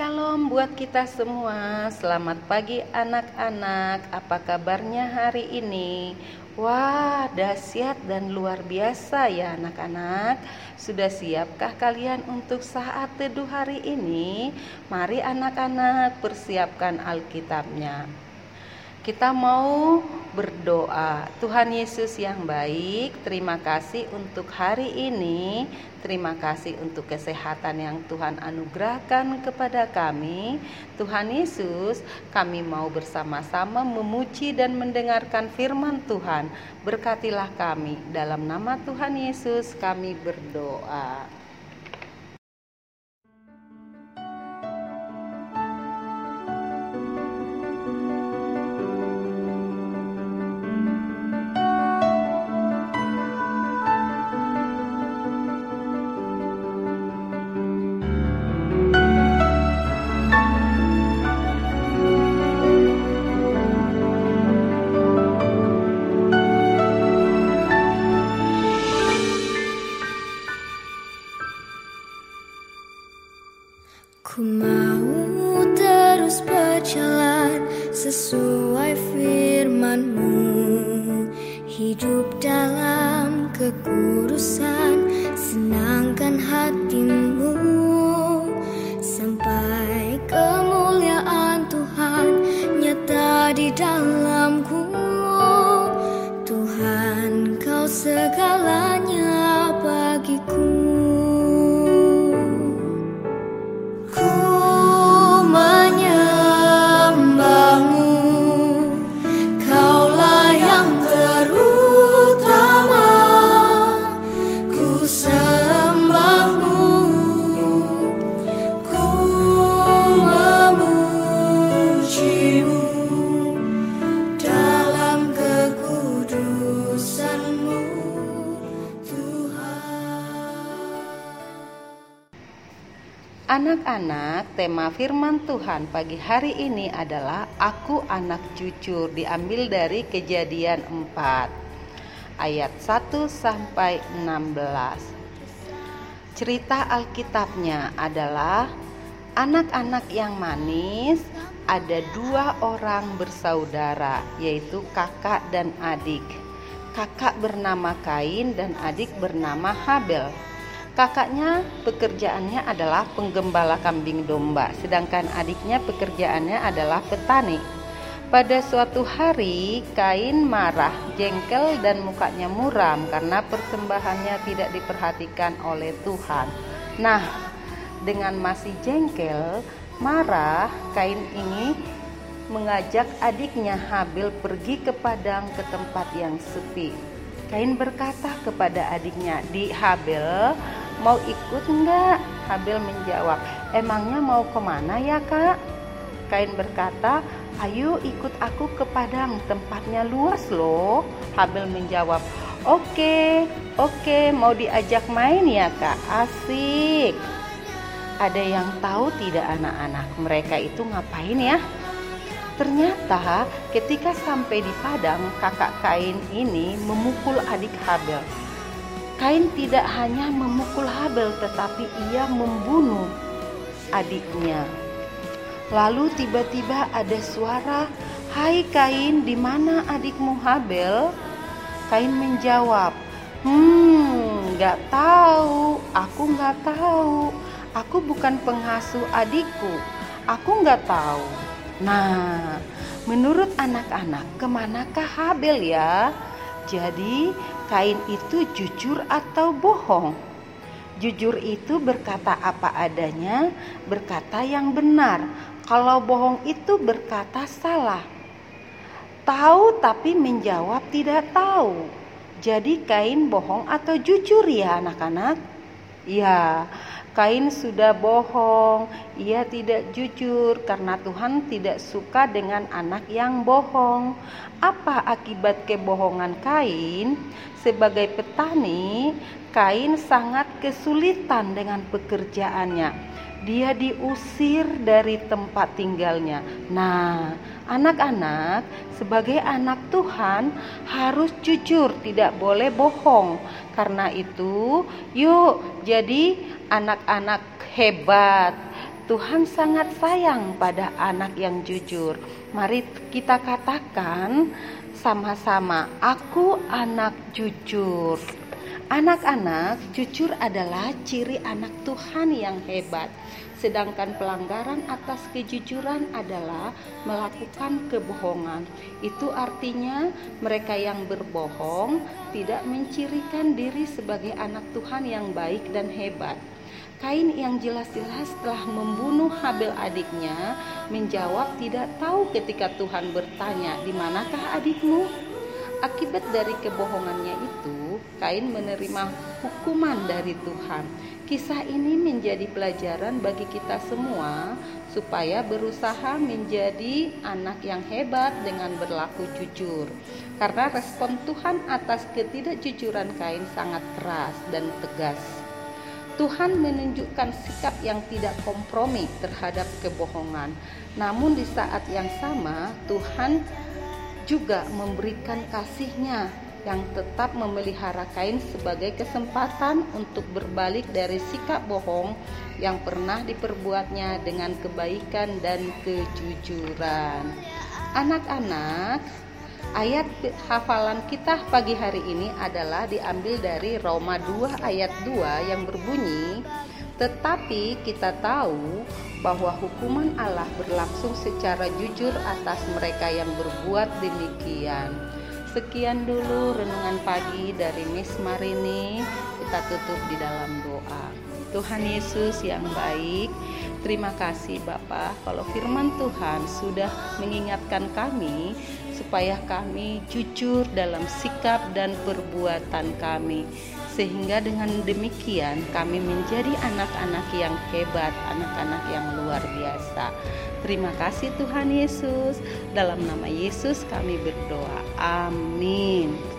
Shalom buat kita semua. Selamat pagi anak-anak. Apa kabarnya hari ini? Wah, dahsyat dan luar biasa ya anak-anak. Sudah siapkah kalian untuk saat teduh hari ini? Mari anak-anak persiapkan Alkitabnya. Kita mau berdoa. Tuhan Yesus yang baik, terima kasih untuk hari ini. Terima kasih untuk kesehatan yang Tuhan anugerahkan kepada kami. Tuhan Yesus, kami mau bersama-sama memuji dan mendengarkan firman Tuhan. Berkatilah kami. Dalam nama Tuhan Yesus kami berdoa. Firmanmu Hidup dalam kekudusan Senangkan hatimu. Sampai kemuliaan Tuhan nyata di dalamku. Tuhan kau segalanya Anak-anak, tema firman Tuhan pagi hari ini adalah Aku anak jujur diambil dari Kejadian 4 ayat 1 sampai 16. Cerita Alkitabnya adalah anak-anak yang manis ada dua orang bersaudara yaitu kakak dan adik. Kakak bernama Kain dan adik bernama Habel. Kakaknya pekerjaannya adalah penggembala kambing domba, sedangkan adiknya pekerjaannya adalah petani. Pada suatu hari, Kain marah, jengkel, dan mukanya muram karena persembahannya tidak diperhatikan oleh Tuhan. Nah, dengan masih jengkel, marah, Kain ini mengajak adiknya Habil pergi ke padang ke tempat yang sepi. Kain berkata kepada adiknya, "Di Habil, mau ikut enggak?" Habil menjawab, "Emangnya mau ke mana ya kak?" Kain berkata, "Ayo ikut aku ke padang, tempatnya luas loh." Habil menjawab, "Oke, oke, mau diajak main ya kak? Asik." Ada yang tahu tidak anak-anak mereka itu ngapain ya? Ternyata ketika sampai di padang, kakak Kain ini memukul adik Habel. Kain tidak hanya memukul Habel, tetapi ia membunuh adiknya. Lalu tiba-tiba ada suara, "Hai Kain, di mana adikmu Habel?" Kain menjawab, "Hmm, nggak tahu. Aku nggak tahu. Aku bukan pengasuh adikku. Aku nggak tahu." Nah, menurut anak-anak, ke manakah Habel ya? Jadi, Kain itu jujur atau bohong? Jujur itu berkata apa adanya, berkata yang benar. Kalau bohong itu berkata salah. Tahu tapi menjawab tidak tahu. Jadi Kain bohong atau jujur ya anak-anak? Ya, Kain sudah bohong, ia tidak jujur karena Tuhan tidak suka dengan anak yang bohong. Apa akibat kebohongan Kain? Sebagai petani, Kain sangat kesulitan dengan pekerjaannya. Dia diusir dari tempat tinggalnya. Nah, anak-anak, sebagai anak Tuhan harus jujur, tidak boleh bohong. Karena itu, yuk jadi anak-anak hebat, Tuhan sangat sayang pada anak yang jujur. Mari kita katakan sama-sama, "Aku anak jujur." Anak-anak, jujur adalah ciri anak Tuhan yang hebat. Sedangkan pelanggaran atas kejujuran adalah melakukan kebohongan. Itu artinya mereka yang berbohong tidak mencirikan diri sebagai anak Tuhan yang baik dan hebat. Kain yang jelas-jelas telah membunuh Habel adiknya menjawab tidak tahu ketika Tuhan bertanya, "Di manakah adikmu?" Akibat dari kebohongannya itu, Kain menerima hukuman dari Tuhan. Kisah ini menjadi pelajaran bagi kita semua supaya berusaha menjadi anak yang hebat dengan berlaku jujur. Karena respon Tuhan atas ketidakjujuran Kain sangat keras dan tegas. Tuhan menunjukkan sikap yang tidak kompromi terhadap kebohongan. Namun di saat yang sama Tuhan juga memberikan kasihnya yang tetap memelihara Kain sebagai kesempatan untuk berbalik dari sikap bohong yang pernah diperbuatnya dengan kebaikan dan kejujuran. Anak-anak, Ayat hafalan kita pagi hari ini adalah diambil dari Roma 2 ayat 2 yang berbunyi tetapi kita tahu bahwa hukuman Allah berlangsung secara jujur atas mereka yang berbuat demikian. Sekian dulu renungan pagi dari Miss Marini. Kita tutup di dalam doa. Tuhan Yesus yang baik, terima kasih Bapak kalau firman Tuhan sudah mengingatkan kami supaya kami jujur dalam sikap dan perbuatan kami sehingga dengan demikian kami menjadi anak-anak yang hebat, anak-anak yang luar biasa. Terima kasih Tuhan Yesus. Dalam nama Yesus kami berdoa. Amin.